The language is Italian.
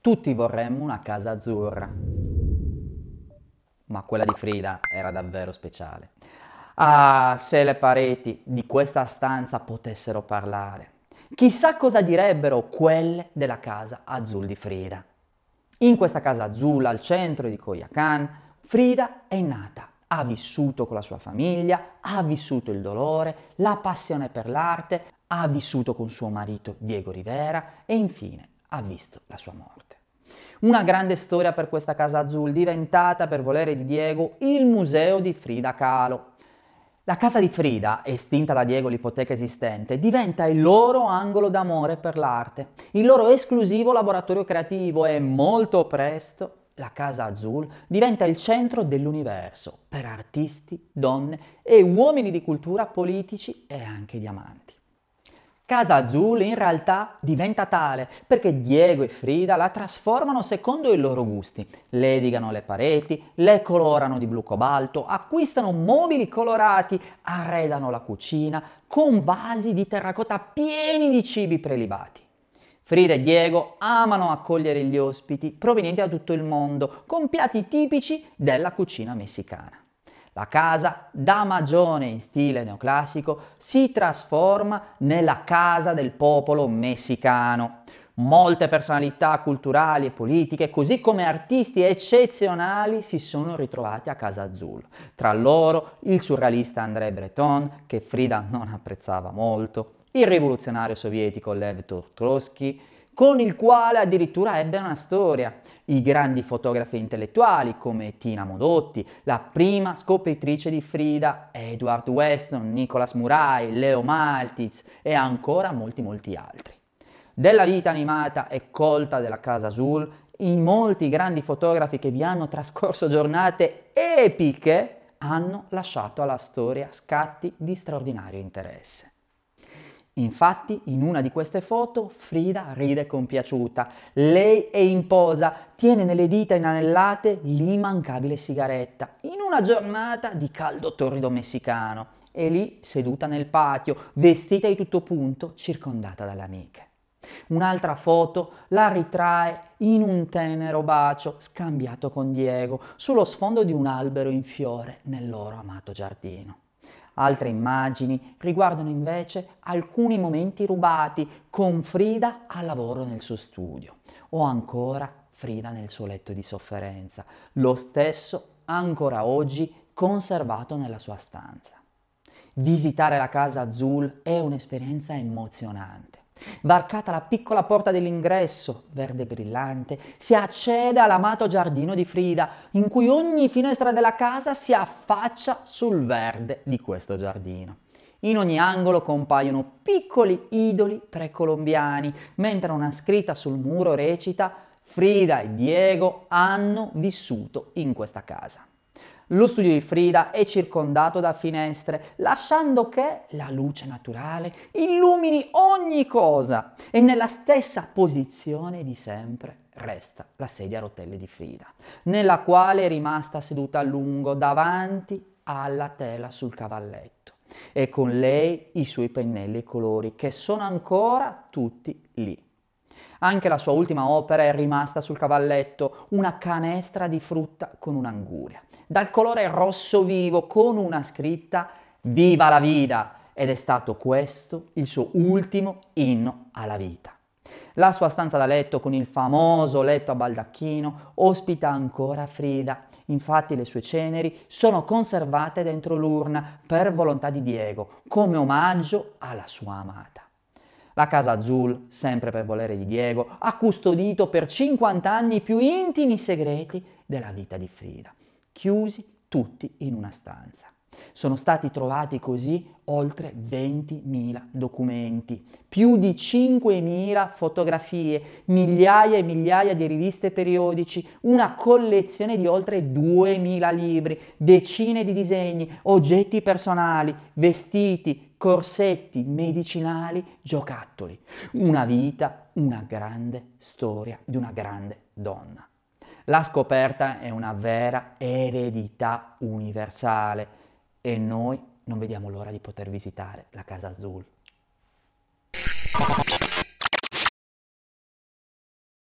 Tutti vorremmo una casa azzurra, ma quella di Frida era davvero speciale. Ah, se le pareti di questa stanza potessero parlare. Chissà cosa direbbero quelle della casa Azul di Frida. In questa casa azzurra al centro di Coyacan, Frida è nata, ha vissuto con la sua famiglia, ha vissuto il dolore, la passione per l'arte, ha vissuto con suo marito Diego Rivera e infine ha visto la sua morte. Una grande storia per questa casa azzurra diventata per volere di Diego il museo di Frida Kahlo. La casa di Frida, estinta da Diego l'ipoteca esistente, diventa il loro angolo d'amore per l'arte, il loro esclusivo laboratorio creativo e molto presto la Casa Azul diventa il centro dell'universo per artisti, donne e uomini di cultura politici e anche diamanti. Casa Azul in realtà diventa tale perché Diego e Frida la trasformano secondo i loro gusti. Ledigano le pareti, le colorano di blu cobalto, acquistano mobili colorati, arredano la cucina con vasi di terracotta pieni di cibi prelibati. Frida e Diego amano accogliere gli ospiti provenienti da tutto il mondo con piatti tipici della cucina messicana. La casa, da magione in stile neoclassico, si trasforma nella casa del popolo messicano. Molte personalità culturali e politiche, così come artisti eccezionali, si sono ritrovati a Casa Azul. Tra loro il surrealista André Breton, che Frida non apprezzava molto, il rivoluzionario sovietico Lev Trotsky, con il quale addirittura ebbe una storia. I grandi fotografi intellettuali come Tina Modotti, la prima scopritrice di Frida, Edward Weston, Nicholas Murai, Leo Maltitz e ancora molti molti altri. Della vita animata e colta della Casa Azul, i molti grandi fotografi che vi hanno trascorso giornate epiche hanno lasciato alla storia scatti di straordinario interesse. Infatti, in una di queste foto, Frida ride compiaciuta. Lei è in posa, tiene nelle dita inanellate l'immancabile sigaretta, in una giornata di caldo torrido messicano. E lì, seduta nel patio, vestita di tutto punto, circondata dalle amiche. Un'altra foto la ritrae in un tenero bacio scambiato con Diego sullo sfondo di un albero in fiore nel loro amato giardino. Altre immagini riguardano invece alcuni momenti rubati con Frida al lavoro nel suo studio o ancora Frida nel suo letto di sofferenza, lo stesso ancora oggi conservato nella sua stanza. Visitare la casa Azul è un'esperienza emozionante. Varcata la piccola porta dell'ingresso, verde brillante, si accede all'amato giardino di Frida, in cui ogni finestra della casa si affaccia sul verde di questo giardino. In ogni angolo compaiono piccoli idoli precolombiani, mentre una scritta sul muro recita Frida e Diego hanno vissuto in questa casa. Lo studio di Frida è circondato da finestre, lasciando che la luce naturale illumini ogni cosa e nella stessa posizione di sempre resta la sedia a rotelle di Frida, nella quale è rimasta seduta a lungo davanti alla tela sul cavalletto e con lei i suoi pennelli e colori che sono ancora tutti lì. Anche la sua ultima opera è rimasta sul cavalletto, una canestra di frutta con un'anguria dal colore rosso vivo con una scritta Viva la vita! Ed è stato questo il suo ultimo inno alla vita. La sua stanza da letto con il famoso letto a baldacchino ospita ancora Frida. Infatti le sue ceneri sono conservate dentro l'urna per volontà di Diego, come omaggio alla sua amata. La Casa Azul, sempre per volere di Diego, ha custodito per 50 anni i più intimi segreti della vita di Frida chiusi tutti in una stanza. Sono stati trovati così oltre 20.000 documenti, più di 5.000 fotografie, migliaia e migliaia di riviste periodici, una collezione di oltre 2.000 libri, decine di disegni, oggetti personali, vestiti, corsetti, medicinali, giocattoli. Una vita, una grande storia di una grande donna. La scoperta è una vera eredità universale e noi non vediamo l'ora di poter visitare la Casa Azul.